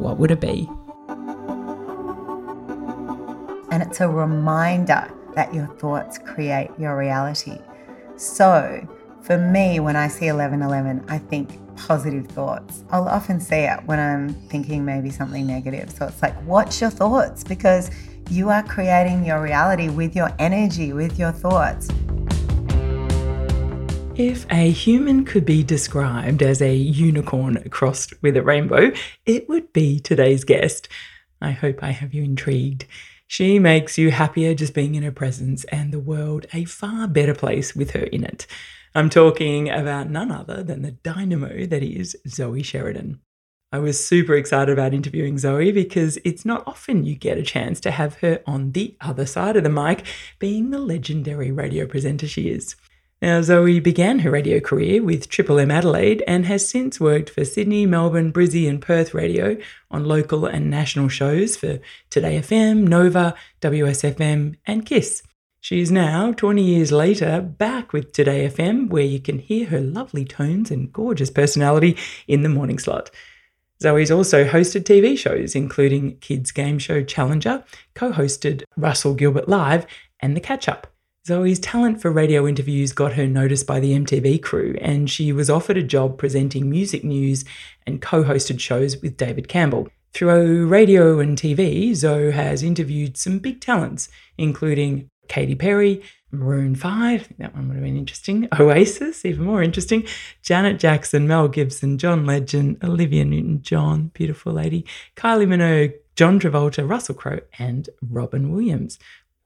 what would it be? And it's a reminder that your thoughts create your reality. So, for me, when I see 1111, I think positive thoughts. I'll often see it when I'm thinking maybe something negative. So it's like, watch your thoughts because you are creating your reality with your energy, with your thoughts. If a human could be described as a unicorn crossed with a rainbow, it would be today's guest. I hope I have you intrigued. She makes you happier just being in her presence and the world a far better place with her in it. I'm talking about none other than the dynamo that is Zoe Sheridan. I was super excited about interviewing Zoe because it's not often you get a chance to have her on the other side of the mic, being the legendary radio presenter she is. Now, Zoe began her radio career with Triple M Adelaide and has since worked for Sydney, Melbourne, Brizzy, and Perth radio on local and national shows for Today FM, Nova, WSFM, and Kiss. She is now, 20 years later, back with Today FM, where you can hear her lovely tones and gorgeous personality in the morning slot. Zoe's also hosted TV shows, including Kids Game Show Challenger, co hosted Russell Gilbert Live, and The Catch Up. Zoe's talent for radio interviews got her noticed by the MTV crew, and she was offered a job presenting music news and co hosted shows with David Campbell. Through radio and TV, Zoe has interviewed some big talents, including Katy Perry, Maroon 5, that one would have been interesting, Oasis, even more interesting, Janet Jackson, Mel Gibson, John Legend, Olivia Newton John, beautiful lady, Kylie Minogue, John Travolta, Russell Crowe, and Robin Williams.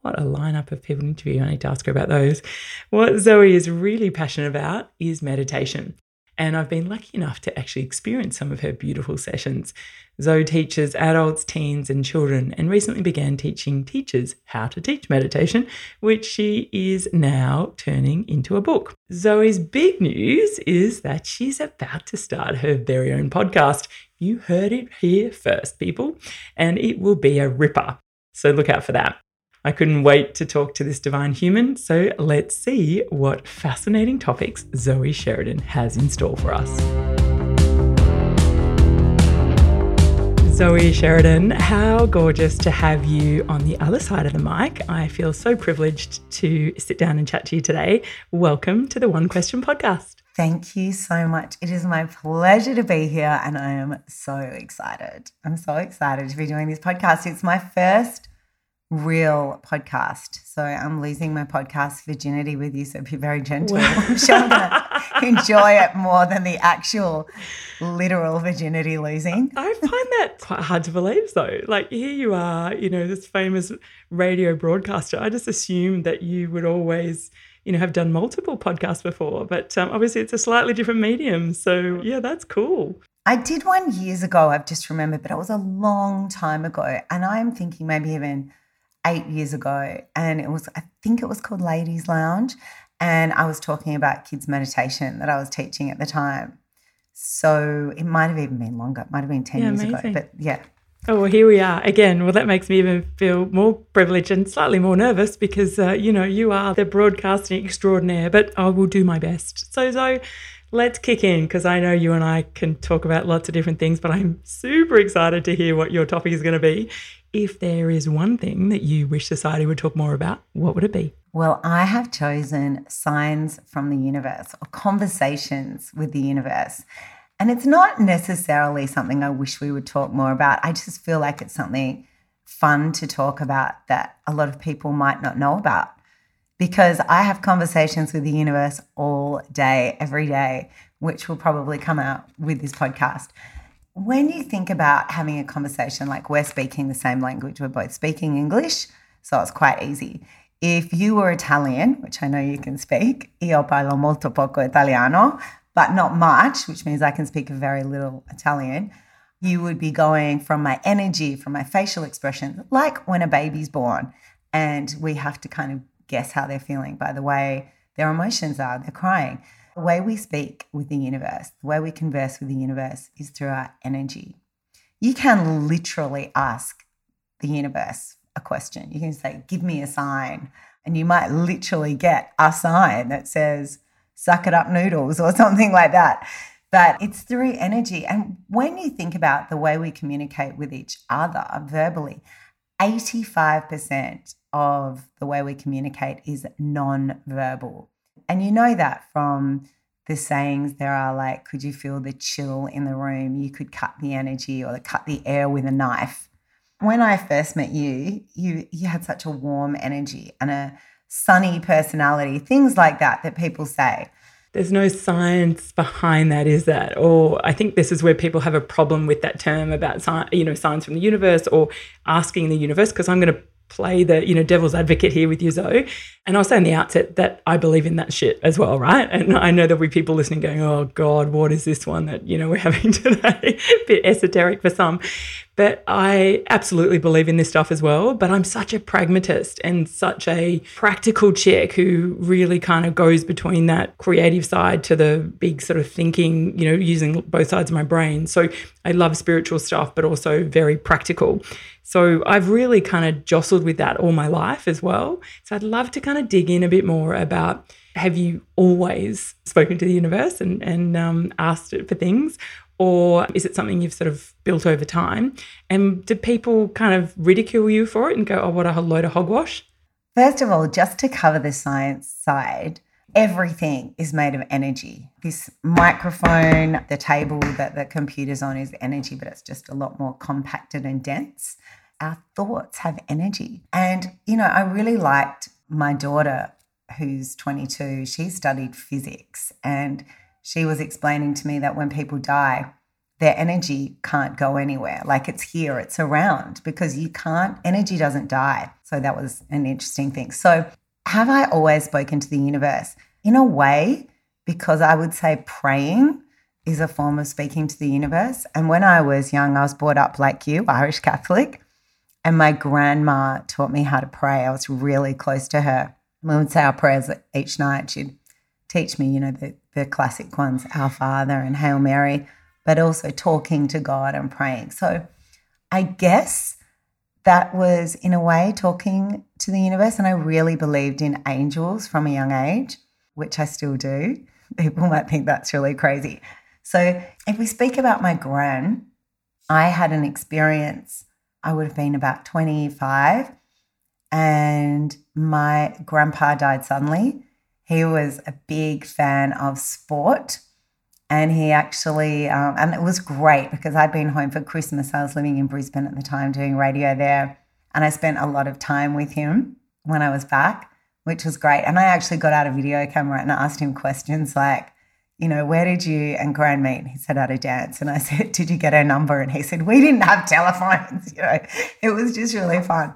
What a lineup of people to interview. I need to ask her about those. What Zoe is really passionate about is meditation. And I've been lucky enough to actually experience some of her beautiful sessions. Zoe teaches adults, teens, and children, and recently began teaching teachers how to teach meditation, which she is now turning into a book. Zoe's big news is that she's about to start her very own podcast. You heard it here first, people, and it will be a ripper. So look out for that. I couldn't wait to talk to this divine human, so let's see what fascinating topics Zoe Sheridan has in store for us. Zoe Sheridan, how gorgeous to have you on the other side of the mic. I feel so privileged to sit down and chat to you today. Welcome to the One Question podcast. Thank you so much. It is my pleasure to be here, and I am so excited. I'm so excited to be doing this podcast. It's my first real podcast. So I'm losing my podcast virginity with you. So be very gentle. I'm sure I'm going to enjoy it more than the actual literal virginity losing. I find that quite hard to believe, though. Like here you are, you know, this famous radio broadcaster. I just assumed that you would always you know, have done multiple podcasts before, but um, obviously it's a slightly different medium. So yeah, that's cool. I did one years ago. I've just remembered, but it was a long time ago, and I'm thinking maybe even eight years ago, and it was, I think it was called Ladies Lounge. And I was talking about kids' meditation that I was teaching at the time. So it might have even been longer. It might have been 10 yeah, years amazing. ago. But yeah. Oh, well, here we are again. Well, that makes me even feel more privileged and slightly more nervous because, uh, you know, you are the broadcasting extraordinaire, but I will do my best. So, Zoe, let's kick in because I know you and I can talk about lots of different things, but I'm super excited to hear what your topic is going to be if there is one thing that you wish society would talk more about, what would it be? Well, I have chosen signs from the universe or conversations with the universe. And it's not necessarily something I wish we would talk more about. I just feel like it's something fun to talk about that a lot of people might not know about. Because I have conversations with the universe all day, every day, which will probably come out with this podcast when you think about having a conversation like we're speaking the same language, we're both speaking English, so it's quite easy. If you were Italian, which I know you can speak, io parlo molto poco italiano, but not much, which means I can speak very little Italian. You would be going from my energy, from my facial expression, like when a baby's born. And we have to kind of guess how they're feeling by the way their emotions are. They're crying. The way we speak with the universe, the way we converse with the universe is through our energy. You can literally ask the universe a question. You can say, Give me a sign. And you might literally get a sign that says, Suck it up noodles or something like that. But it's through energy. And when you think about the way we communicate with each other verbally, 85% of the way we communicate is non-verbal. And you know that from the sayings there are like, could you feel the chill in the room? You could cut the energy or cut the air with a knife. When I first met you, you you had such a warm energy and a sunny personality, things like that that people say there's no science behind that, is that? Or I think this is where people have a problem with that term about science you know science from the universe or asking the universe because I'm going to play the you know devil's advocate here with you Zoe and I'll say in the outset that I believe in that shit as well right and I know there'll be people listening going oh god what is this one that you know we're having today a bit esoteric for some but I absolutely believe in this stuff as well. But I'm such a pragmatist and such a practical chick who really kind of goes between that creative side to the big sort of thinking, you know, using both sides of my brain. So I love spiritual stuff, but also very practical. So I've really kind of jostled with that all my life as well. So I'd love to kind of dig in a bit more about have you always spoken to the universe and, and um, asked it for things? Or is it something you've sort of built over time? And do people kind of ridicule you for it and go, oh, what a load of hogwash? First of all, just to cover the science side, everything is made of energy. This microphone, the table that the computer's on is energy, but it's just a lot more compacted and dense. Our thoughts have energy. And, you know, I really liked my daughter, who's 22, she studied physics and she was explaining to me that when people die, their energy can't go anywhere. Like it's here, it's around because you can't, energy doesn't die. So that was an interesting thing. So, have I always spoken to the universe? In a way, because I would say praying is a form of speaking to the universe. And when I was young, I was brought up like you, Irish Catholic. And my grandma taught me how to pray. I was really close to her. We would say our prayers each night. She'd teach me, you know, the, the classic ones, Our Father and Hail Mary, but also talking to God and praying. So I guess that was, in a way, talking to the universe. And I really believed in angels from a young age, which I still do. People might think that's really crazy. So if we speak about my gran, I had an experience, I would have been about 25, and my grandpa died suddenly he was a big fan of sport. And he actually, um, and it was great because I'd been home for Christmas. I was living in Brisbane at the time doing radio there. And I spent a lot of time with him when I was back, which was great. And I actually got out a video camera and asked him questions like, you know, where did you and Gran meet? He said, at a dance. And I said, did you get her number? And he said, we didn't have telephones. You know, it was just really fun.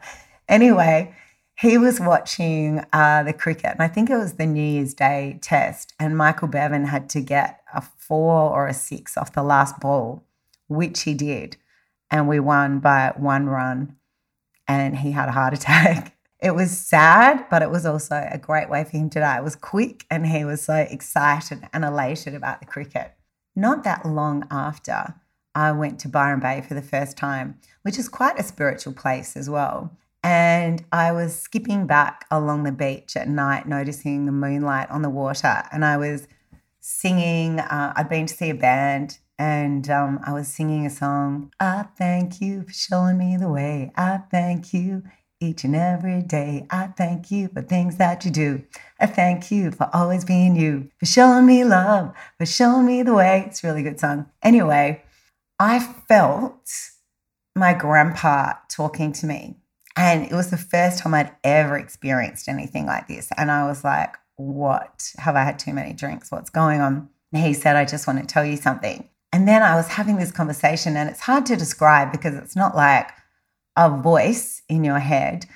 Anyway, he was watching uh, the cricket, and I think it was the New Year's Day test, and Michael Bevan had to get a four or a six off the last ball, which he did. And we won by one run, and he had a heart attack. It was sad, but it was also a great way for him to die. It was quick, and he was so excited and elated about the cricket. Not that long after, I went to Byron Bay for the first time, which is quite a spiritual place as well. And I was skipping back along the beach at night, noticing the moonlight on the water. And I was singing, uh, I'd been to see a band and um, I was singing a song. I thank you for showing me the way. I thank you each and every day. I thank you for things that you do. I thank you for always being you, for showing me love, for showing me the way. It's a really good song. Anyway, I felt my grandpa talking to me and it was the first time I'd ever experienced anything like this. And I was like, what? Have I had too many drinks? What's going on? And he said, I just want to tell you something. And then I was having this conversation, and it's hard to describe because it's not like a voice in your head.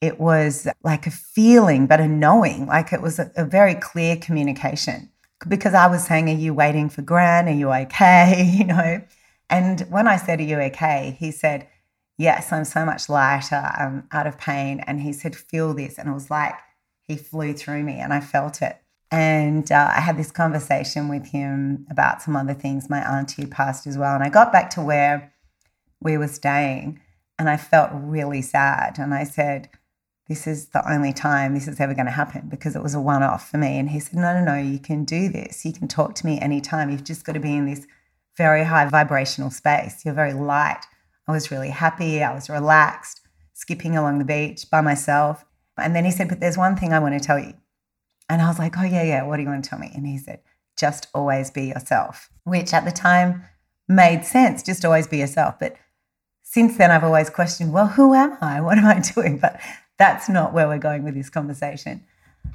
It was like a feeling, but a knowing, like it was a, a very clear communication. Because I was saying, Are you waiting for Gran? Are you okay? You know? And when I said, Are you okay? He said, Yes, I'm so much lighter. I'm out of pain. And he said, Feel this. And it was like he flew through me and I felt it. And uh, I had this conversation with him about some other things. My auntie passed as well. And I got back to where we were staying and I felt really sad. And I said, This is the only time this is ever going to happen because it was a one off for me. And he said, No, no, no, you can do this. You can talk to me anytime. You've just got to be in this very high vibrational space. You're very light. I was really happy. I was relaxed, skipping along the beach by myself. And then he said, But there's one thing I want to tell you. And I was like, Oh, yeah, yeah. What do you want to tell me? And he said, Just always be yourself, which at the time made sense. Just always be yourself. But since then, I've always questioned, Well, who am I? What am I doing? But that's not where we're going with this conversation.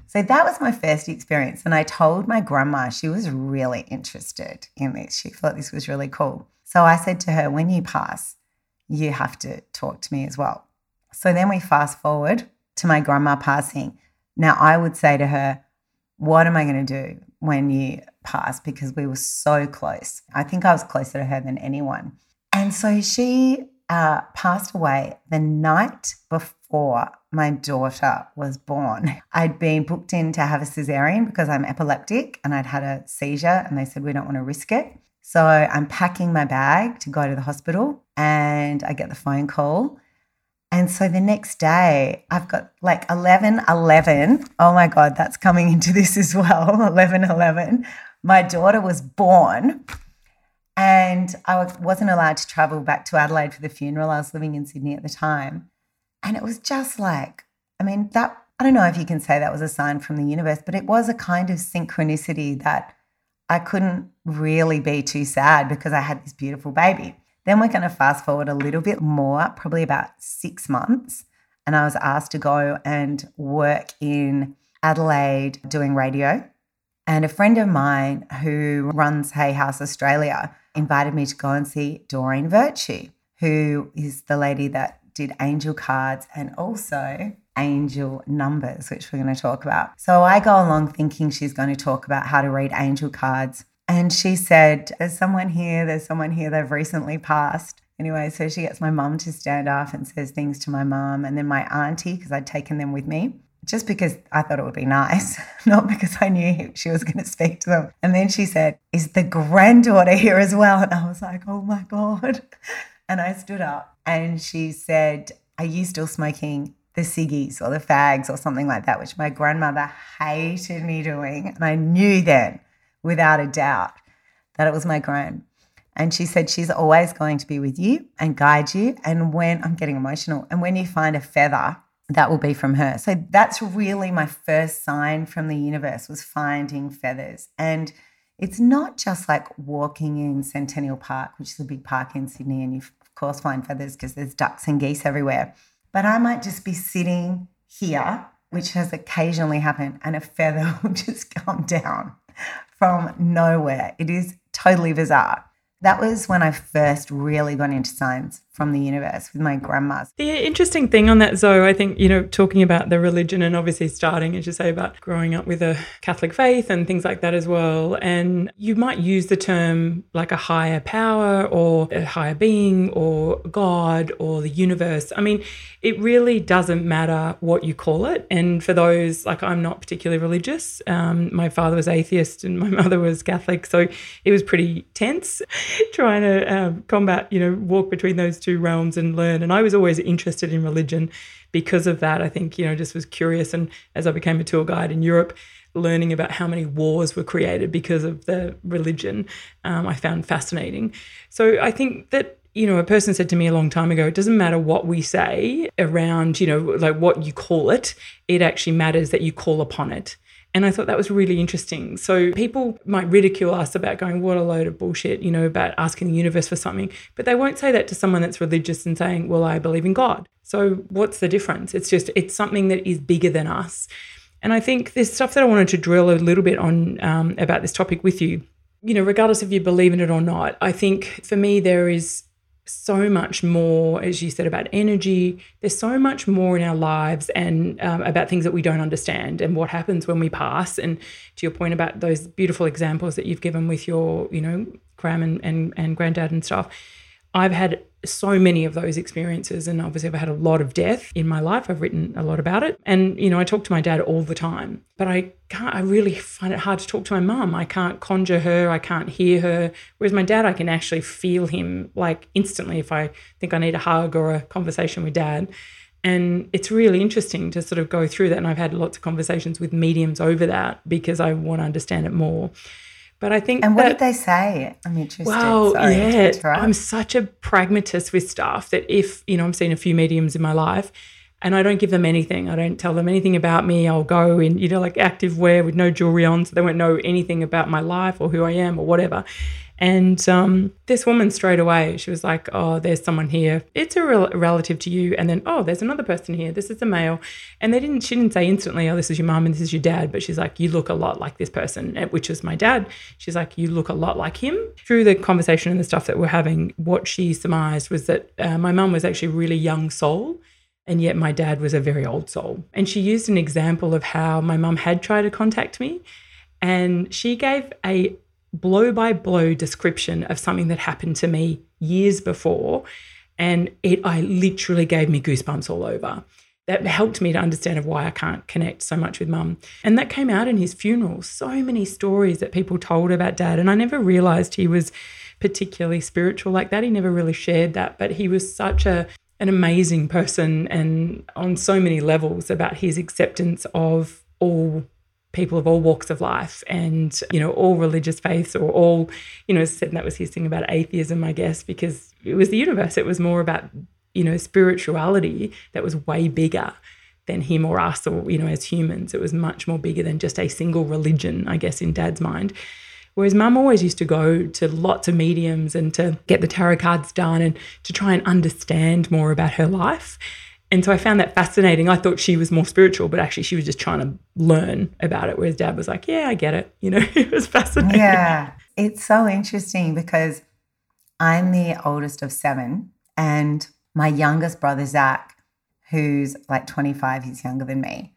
So that was my first experience. And I told my grandma, she was really interested in this. She thought this was really cool. So I said to her, When you pass, you have to talk to me as well. So then we fast forward to my grandma passing. Now, I would say to her, What am I going to do when you pass? Because we were so close. I think I was closer to her than anyone. And so she uh, passed away the night before my daughter was born. I'd been booked in to have a cesarean because I'm epileptic and I'd had a seizure, and they said, We don't want to risk it. So I'm packing my bag to go to the hospital, and I get the phone call and so the next day, I've got like 11 11. Oh my God, that's coming into this as well 11 11. My daughter was born, and I wasn't allowed to travel back to Adelaide for the funeral. I was living in Sydney at the time. And it was just like, I mean, that, I don't know if you can say that was a sign from the universe, but it was a kind of synchronicity that I couldn't really be too sad because I had this beautiful baby. Then we're going to fast forward a little bit more, probably about six months. And I was asked to go and work in Adelaide doing radio. And a friend of mine who runs Hay House Australia invited me to go and see Doreen Virtue, who is the lady that did angel cards and also angel numbers, which we're going to talk about. So I go along thinking she's going to talk about how to read angel cards and she said, There's someone here, there's someone here, they've recently passed. Anyway, so she gets my mum to stand up and says things to my mum, and then my auntie, because I'd taken them with me, just because I thought it would be nice, not because I knew she was going to speak to them. And then she said, Is the granddaughter here as well? And I was like, Oh my God. And I stood up and she said, Are you still smoking the ciggies or the fags or something like that, which my grandmother hated me doing. And I knew then without a doubt that it was my grand. And she said she's always going to be with you and guide you. And when I'm getting emotional, and when you find a feather, that will be from her. So that's really my first sign from the universe was finding feathers. And it's not just like walking in Centennial Park, which is a big park in Sydney, and you of course find feathers because there's ducks and geese everywhere. But I might just be sitting here, which has occasionally happened, and a feather will just come down from nowhere. It is totally bizarre. That was when I first really got into science from the universe with my grandmas. The interesting thing on that, Zoe, I think, you know, talking about the religion and obviously starting, as you say, about growing up with a Catholic faith and things like that as well. And you might use the term like a higher power or a higher being or God or the universe. I mean, it really doesn't matter what you call it. And for those, like, I'm not particularly religious. Um, my father was atheist and my mother was Catholic. So it was pretty tense trying to um, combat, you know, walk between those two two realms and learn. And I was always interested in religion because of that. I think, you know, just was curious. And as I became a tour guide in Europe, learning about how many wars were created because of the religion, um, I found fascinating. So I think that you know, a person said to me a long time ago, it doesn't matter what we say around, you know, like what you call it, it actually matters that you call upon it. And I thought that was really interesting. So people might ridicule us about going, what a load of bullshit, you know, about asking the universe for something. But they won't say that to someone that's religious and saying, well, I believe in God. So what's the difference? It's just, it's something that is bigger than us. And I think there's stuff that I wanted to drill a little bit on um, about this topic with you. You know, regardless if you believe in it or not, I think for me, there is so much more, as you said, about energy. There's so much more in our lives and um, about things that we don't understand and what happens when we pass. And to your point about those beautiful examples that you've given with your, you know, Gram and, and, and granddad and stuff, I've had so many of those experiences and obviously I've had a lot of death in my life. I've written a lot about it. And you know, I talk to my dad all the time, but I can't I really find it hard to talk to my mum. I can't conjure her, I can't hear her. Whereas my dad I can actually feel him like instantly if I think I need a hug or a conversation with dad. And it's really interesting to sort of go through that. And I've had lots of conversations with mediums over that because I want to understand it more. But I think And what that, did they say? I'm interested. well, Sorry yeah. I'm such a pragmatist with stuff that if, you know, I've seen a few mediums in my life and I don't give them anything. I don't tell them anything about me. I'll go in, you know, like active wear with no jewelry on, so they won't know anything about my life or who I am or whatever. And um, this woman straight away, she was like, "Oh, there's someone here. It's a rel- relative to you." And then, "Oh, there's another person here. This is a male." And they didn't. She didn't say instantly, "Oh, this is your mum and this is your dad," but she's like, "You look a lot like this person," eh, which is my dad. She's like, "You look a lot like him." Through the conversation and the stuff that we're having, what she surmised was that uh, my mum was actually a really young soul. And yet, my dad was a very old soul. And she used an example of how my mum had tried to contact me. And she gave a blow by blow description of something that happened to me years before. And it, I literally gave me goosebumps all over. That helped me to understand of why I can't connect so much with mum. And that came out in his funeral. So many stories that people told about dad. And I never realized he was particularly spiritual like that. He never really shared that, but he was such a an amazing person and on so many levels about his acceptance of all people of all walks of life and you know all religious faiths or all you know said that was his thing about atheism i guess because it was the universe. It was more about you know spirituality that was way bigger than him or us or you know as humans. It was much more bigger than just a single religion i guess in dad's mind. Whereas mum always used to go to lots of mediums and to get the tarot cards done and to try and understand more about her life. And so I found that fascinating. I thought she was more spiritual, but actually she was just trying to learn about it. Whereas dad was like, yeah, I get it. You know, it was fascinating. Yeah, it's so interesting because I'm the oldest of seven, and my youngest brother, Zach, who's like 25, he's younger than me,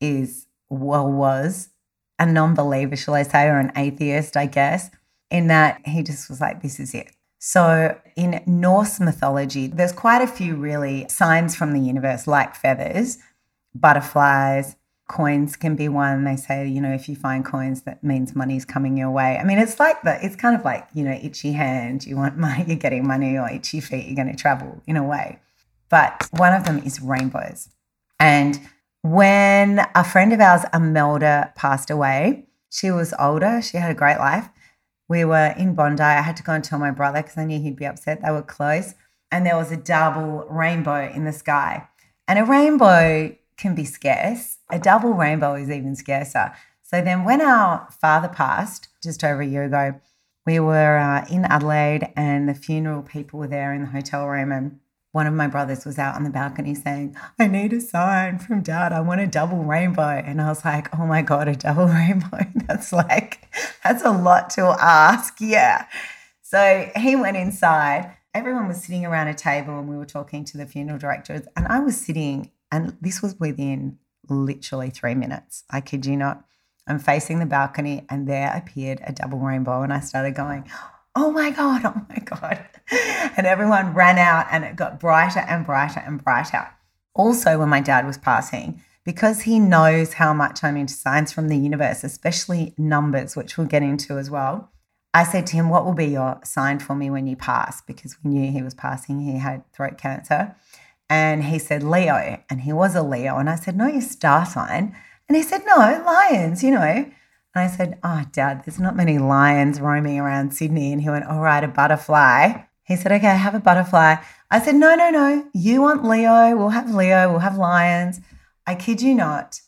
is, well, was a non believer, shall I say, or an atheist, I guess, in that he just was like, this is it. So, in Norse mythology, there's quite a few really signs from the universe, like feathers, butterflies, coins can be one. They say, you know, if you find coins, that means money's coming your way. I mean, it's like the, it's kind of like, you know, itchy hand, you want money, you're getting money, or itchy feet, you're going to travel in a way. But one of them is rainbows. And when a friend of ours, Amelda, passed away, she was older, she had a great life. We were in Bondi. I had to go and tell my brother because I knew he'd be upset. They were close. And there was a double rainbow in the sky. And a rainbow can be scarce. A double rainbow is even scarcer. So then, when our father passed just over a year ago, we were uh, in Adelaide and the funeral people were there in the hotel room. And one of my brothers was out on the balcony saying, I need a sign from dad. I want a double rainbow. And I was like, oh my God, a double rainbow. That's like, that's a lot to ask. Yeah. So he went inside. Everyone was sitting around a table and we were talking to the funeral directors. And I was sitting, and this was within literally three minutes. I kid you not. I'm facing the balcony and there appeared a double rainbow. And I started going, oh my God, oh my God. And everyone ran out and it got brighter and brighter and brighter. Also, when my dad was passing, because he knows how much I'm into science from the universe, especially numbers, which we'll get into as well. I said to him, What will be your sign for me when you pass? Because we knew he was passing, he had throat cancer. And he said, Leo. And he was a Leo. And I said, No, your star sign. And he said, No, lions, you know. And I said, Oh, Dad, there's not many lions roaming around Sydney. And he went, All right, a butterfly. He said, Okay, have a butterfly. I said, No, no, no. You want Leo. We'll have Leo. We'll have lions. I kid you not.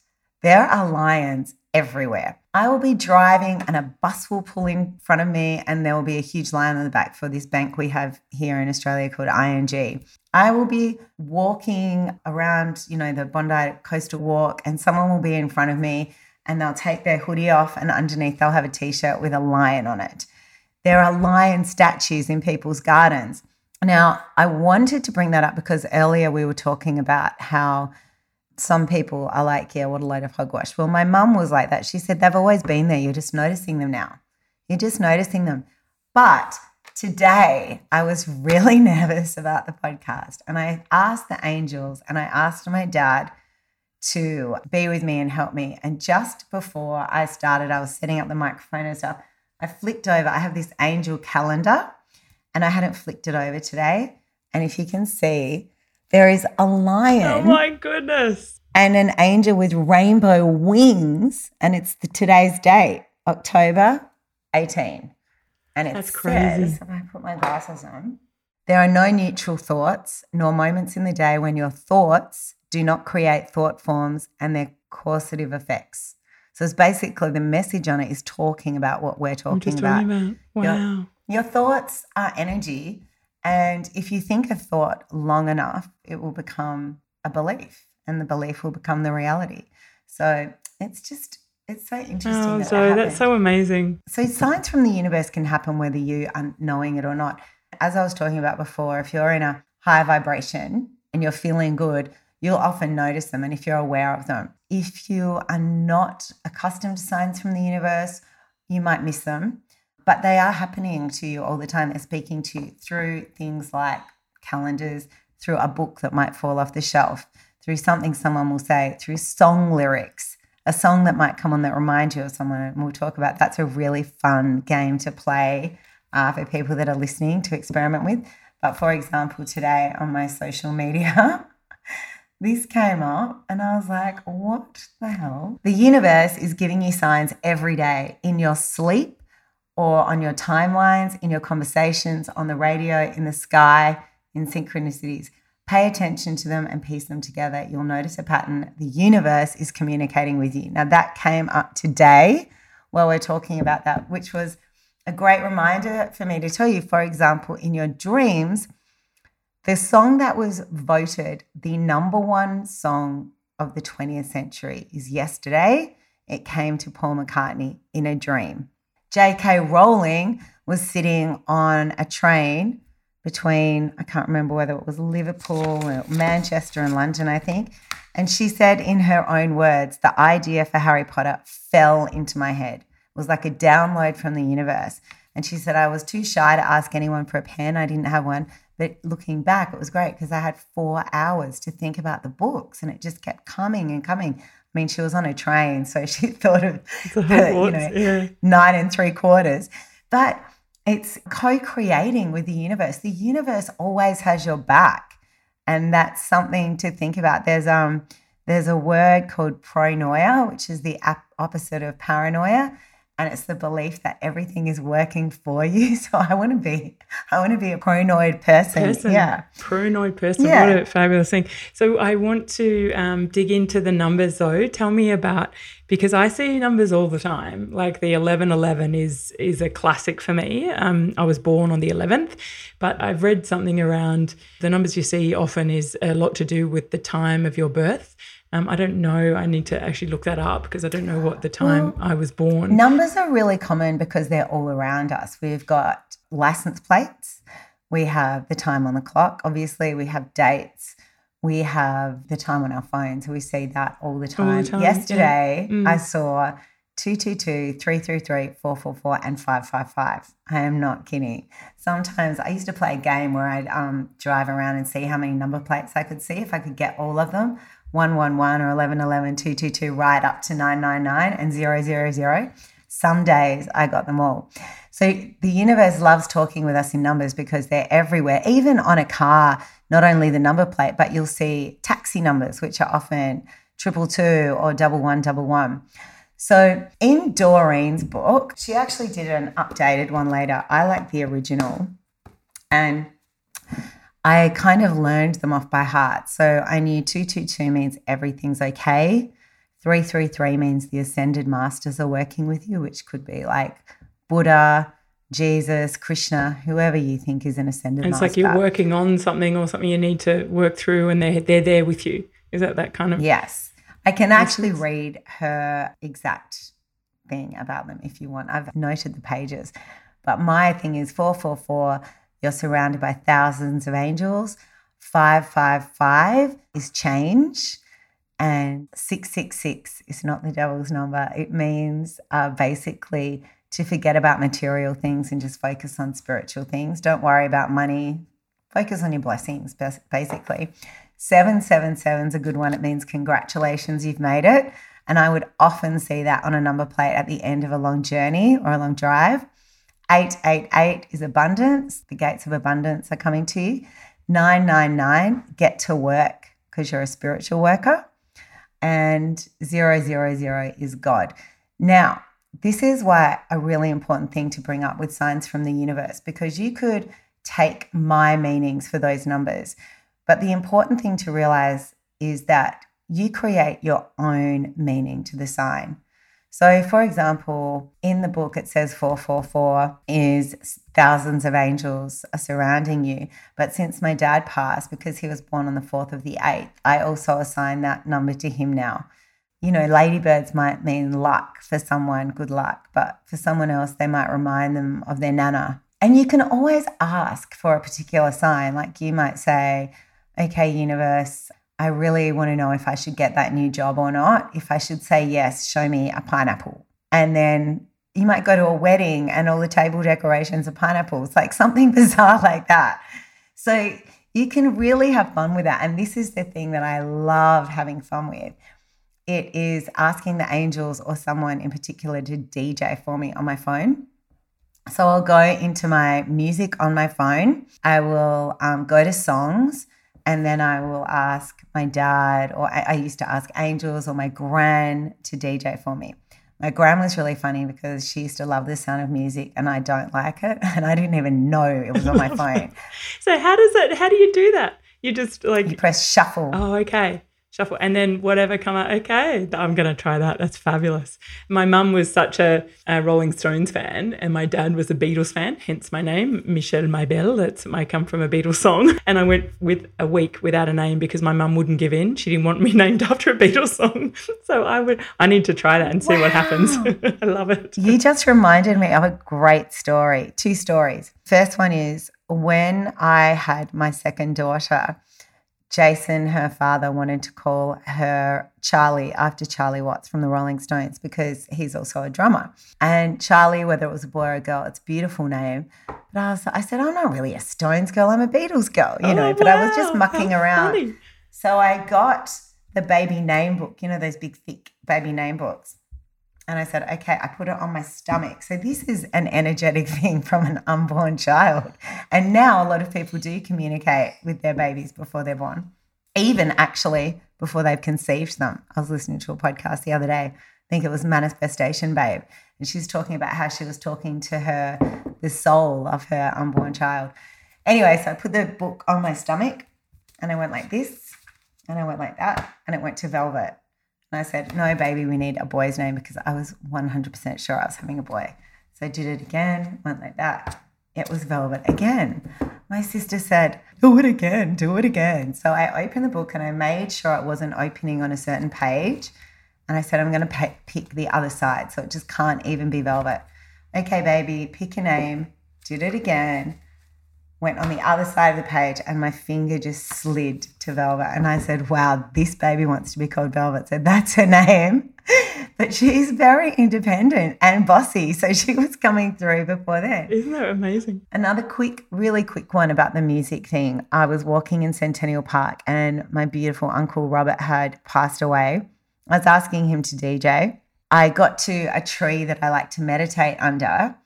There are lions everywhere. I will be driving and a bus will pull in front of me and there will be a huge lion in the back for this bank we have here in Australia called ING. I will be walking around, you know, the Bondi Coastal Walk and someone will be in front of me and they'll take their hoodie off and underneath they'll have a t-shirt with a lion on it. There are lion statues in people's gardens. Now, I wanted to bring that up because earlier we were talking about how some people are like, yeah, what a load of hogwash. Well, my mum was like that. She said, they've always been there. You're just noticing them now. You're just noticing them. But today I was really nervous about the podcast and I asked the angels and I asked my dad to be with me and help me. And just before I started, I was setting up the microphone and stuff. I flicked over, I have this angel calendar and I hadn't flicked it over today. And if you can see, there is a lion. Oh my goodness. And an angel with rainbow wings. And it's the, today's date, October 18. And it That's crazy. says, I put my glasses on, there are no neutral thoughts nor moments in the day when your thoughts do not create thought forms and their causative effects. So it's basically the message on it is talking about what we're talking about. talking about. Wow. Your thoughts are energy. And if you think a thought long enough, it will become a belief and the belief will become the reality. So it's just, it's so interesting. Oh, that Zoe, that's so amazing. So signs from the universe can happen whether you are knowing it or not. As I was talking about before, if you're in a high vibration and you're feeling good, you'll often notice them and if you're aware of them. If you are not accustomed to signs from the universe, you might miss them, but they are happening to you all the time. They're speaking to you through things like calendars, through a book that might fall off the shelf, through something someone will say, through song lyrics, a song that might come on that reminds you of someone. And we'll talk about that's a really fun game to play uh, for people that are listening to experiment with. But for example, today on my social media, this came up and I was like, what the hell? The universe is giving you signs every day in your sleep or on your timelines, in your conversations, on the radio, in the sky, in synchronicities. Pay attention to them and piece them together. You'll notice a pattern. The universe is communicating with you. Now, that came up today while we're talking about that, which was a great reminder for me to tell you. For example, in your dreams, the song that was voted the number one song of the 20th century is Yesterday. It came to Paul McCartney in a dream. J.K. Rowling was sitting on a train between, I can't remember whether it was Liverpool or Manchester and London, I think. And she said in her own words, the idea for Harry Potter fell into my head. It was like a download from the universe. And she said, I was too shy to ask anyone for a pen. I didn't have one. But looking back, it was great because I had four hours to think about the books and it just kept coming and coming. I mean, she was on a train, so she thought of the, you know, yeah. nine and three quarters. But it's co creating with the universe. The universe always has your back. And that's something to think about. There's, um, there's a word called pronoia, which is the ap- opposite of paranoia. And it's the belief that everything is working for you. So I want to be, I want to be a pronoid person. person. Yeah. Pronoid person. Yeah. What a fabulous thing. So I want to um, dig into the numbers though. Tell me about because I see numbers all the time. Like the eleven eleven is is a classic for me. Um, I was born on the 11th, but I've read something around the numbers you see often is a lot to do with the time of your birth. Um, I don't know. I need to actually look that up because I don't know what the time I was born. Numbers are really common because they're all around us. We've got license plates, we have the time on the clock, obviously, we have dates, we have the time on our phones. We see that all the time. time, yeah. Yesterday, Mm. I saw 222, 333, 444, and 555. I am not kidding. Sometimes I used to play a game where I'd um, drive around and see how many number plates I could see, if I could get all of them 111 or 1111, 222, right up to 999 and 000. Some days I got them all. So the universe loves talking with us in numbers because they're everywhere, even on a car, not only the number plate, but you'll see taxi numbers, which are often triple two or double one, double one. So in Doreen's book, she actually did an updated one later. I like the original. And I kind of learned them off by heart. So I knew 222 means everything's okay. 333 means the ascended masters are working with you, which could be like Buddha, Jesus, Krishna, whoever you think is an ascended And it's master. like you're working on something or something you need to work through, and they're they're there with you. Is that that kind of? Yes. I can actually read her exact thing about them if you want. I've noted the pages. But my thing is 444, You're surrounded by thousands of angels. 555 is change. And 666 is not the devil's number. It means uh, basically to forget about material things and just focus on spiritual things. Don't worry about money. Focus on your blessings, basically. 777 is a good one. It means congratulations, you've made it. And I would often see that on a number plate at the end of a long journey or a long drive. 888 is abundance. The gates of abundance are coming to you. 999, get to work because you're a spiritual worker and 000 is God. Now, this is why a really important thing to bring up with signs from the universe because you could take my meanings for those numbers. But the important thing to realize is that you create your own meaning to the sign. So, for example, in the book, it says 444 is thousands of angels are surrounding you. But since my dad passed, because he was born on the 4th of the 8th, I also assign that number to him now. You know, ladybirds might mean luck for someone, good luck, but for someone else, they might remind them of their nana. And you can always ask for a particular sign. Like you might say, okay, universe, I really want to know if I should get that new job or not. If I should say yes, show me a pineapple. And then you might go to a wedding and all the table decorations are pineapples, like something bizarre like that. So you can really have fun with that. And this is the thing that I love having fun with. It is asking the angels or someone in particular to DJ for me on my phone. So I'll go into my music on my phone. I will um, go to songs and then I will ask my dad, or I, I, used to ask angels or my gran to DJ for me. My gran was really funny because she used to love the sound of music and I don't like it. And I didn't even know it was on my phone. so, how does that, how do you do that? You just like, you press shuffle. Oh, okay shuffle. And then whatever come out okay i'm going to try that. That's fabulous. My mum was such a, a, rolling stones fan and my dad was a beatles fan hence my name michelle ma belle that's i come from a beatles song. And i went with a week without a name because my mum wouldn't give in. She didn't want me named after a beatles song. So i would i need to try that and see wow. what happens. I love it. You just reminded me of a great story two stories. First one is when i had my second daughter Jason, her father, wanted to call her Charlie after Charlie Watts from the Rolling Stones because he's also a drummer. And Charlie, whether it was a boy or a girl, it's a beautiful name. But I was, I said, I'm not really a Stones girl. I'm a Beatles girl, you know. But I was just oh, mucking How around. Funny. So I got the baby name book, you know, those big thick baby name books. And I said, okay, I put it on my stomach. So this is an energetic thing from an unborn child. And now a lot of people do communicate with their babies before they're born, even actually before they've conceived them. I was listening to a podcast the other day. I think it was Manifestation Babe. And she's talking about how she was talking to her, the soul of her unborn child. Anyway, so I put the book on my stomach and I went like this and I went like that and it went to velvet. And I said, No, baby, we need a boy's name because I was 100% sure I was having a boy. So I did it again, went like that. It was velvet again. My sister said, Do it again, do it again. So I opened the book and I made sure it wasn't opening on a certain page. And I said, I'm going to pick the other side. So it just can't even be velvet. Okay, baby, pick a name. Did it again went on the other side of the page and my finger just slid to Velvet. And I said, Wow, this baby wants to be called Velvet. So that's her name. But she's very independent and bossy. So she was coming through before then. Isn't that amazing? Another quick, really quick one about the music thing. I was walking in Centennial Park and my beautiful uncle Robert had passed away. I was asking him to DJ. I got to a tree that I like to meditate under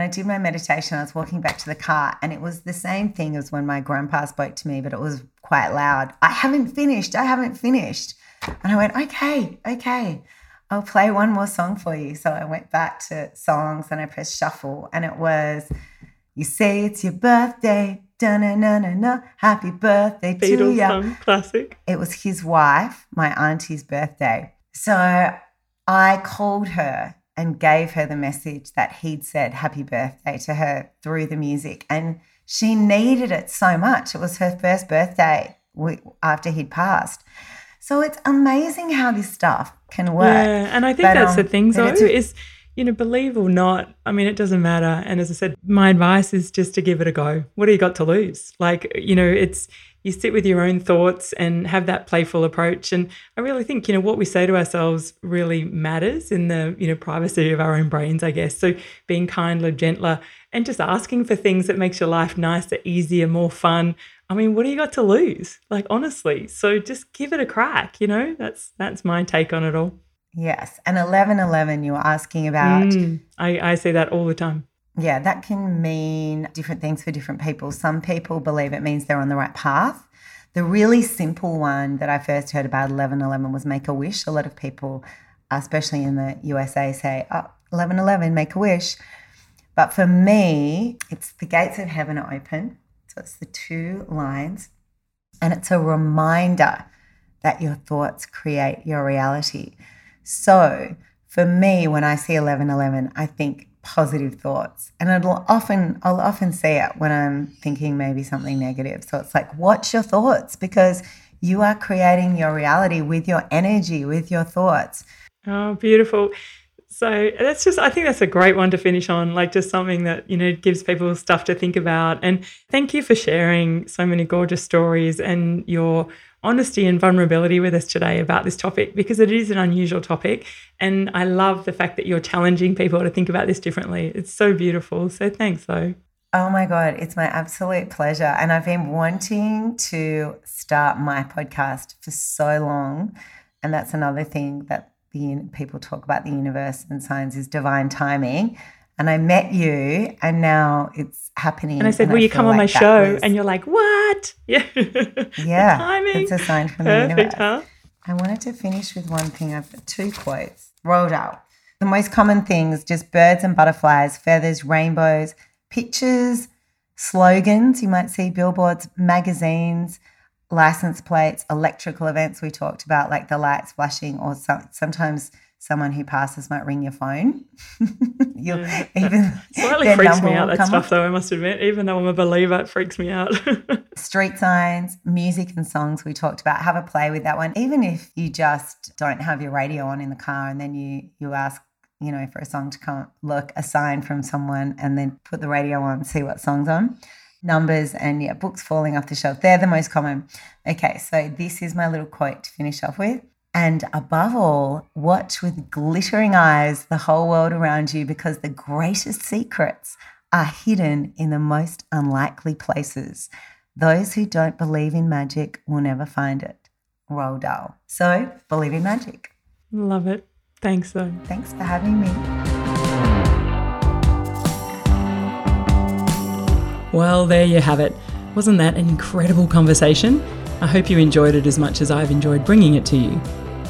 and I did my meditation. I was walking back to the car, and it was the same thing as when my grandpa spoke to me, but it was quite loud. I haven't finished. I haven't finished. And I went, okay, okay, I'll play one more song for you. So I went back to songs and I pressed shuffle, and it was, You say it's your birthday. Da na na na na. Happy birthday Beatles to you. Song, classic. It was his wife, my auntie's birthday. So I called her and gave her the message that he'd said happy birthday to her through the music. And she needed it so much. It was her first birthday after he'd passed. So it's amazing how this stuff can work. Yeah, and I think but, that's um, the thing, though, is you know, believe or not, I mean, it doesn't matter. And as I said, my advice is just to give it a go. What do you got to lose? Like, you know, it's, you sit with your own thoughts and have that playful approach. And I really think, you know, what we say to ourselves really matters in the, you know, privacy of our own brains, I guess. So being kinder, gentler, and just asking for things that makes your life nicer, easier, more fun. I mean, what do you got to lose? Like honestly. So just give it a crack, you know? That's that's my take on it all. Yes. And 1111 you were asking about. Mm, I, I say that all the time. Yeah, that can mean different things for different people. Some people believe it means they're on the right path. The really simple one that I first heard about 1111 was make a wish. A lot of people, especially in the USA, say, oh, 1111, make a wish. But for me, it's the gates of heaven are open. So it's the two lines. And it's a reminder that your thoughts create your reality. So for me, when I see 1111, I think positive thoughts. And it'll often, I'll often see it when I'm thinking maybe something negative. So it's like, watch your thoughts because you are creating your reality with your energy, with your thoughts. Oh, beautiful. So that's just, I think that's a great one to finish on, like just something that, you know, gives people stuff to think about. And thank you for sharing so many gorgeous stories and your honesty and vulnerability with us today about this topic because it is an unusual topic. And I love the fact that you're challenging people to think about this differently. It's so beautiful. So thanks, though. Oh my God, it's my absolute pleasure. And I've been wanting to start my podcast for so long. And that's another thing that the people talk about the universe and science is divine timing and I met you, and now it's happening. And I said, and "Will I you come on like my show?" Was... And you're like, "What?" Yeah, yeah. timing. It's a sign from Perfect, the universe. Huh? I wanted to finish with one thing. I've got two quotes. Rolled out. The most common things: just birds and butterflies, feathers, rainbows, pictures, slogans. You might see billboards, magazines, license plates, electrical events. We talked about like the lights flashing, or some, sometimes someone who passes might ring your phone. You'll yeah. even slightly freaks me out that stuff though, I must admit. Even though I'm a believer, it freaks me out. Street signs, music and songs we talked about. Have a play with that one. Even if you just don't have your radio on in the car and then you you ask you know, for a song to come look a sign from someone and then put the radio on, see what song's on. Numbers and yeah, books falling off the shelf. They're the most common. Okay, so this is my little quote to finish off with. And above all, watch with glittering eyes the whole world around you because the greatest secrets are hidden in the most unlikely places. Those who don't believe in magic will never find it. Roald Dahl. So, believe in magic. Love it. Thanks, though. Thanks for having me. Well, there you have it. Wasn't that an incredible conversation? I hope you enjoyed it as much as I've enjoyed bringing it to you.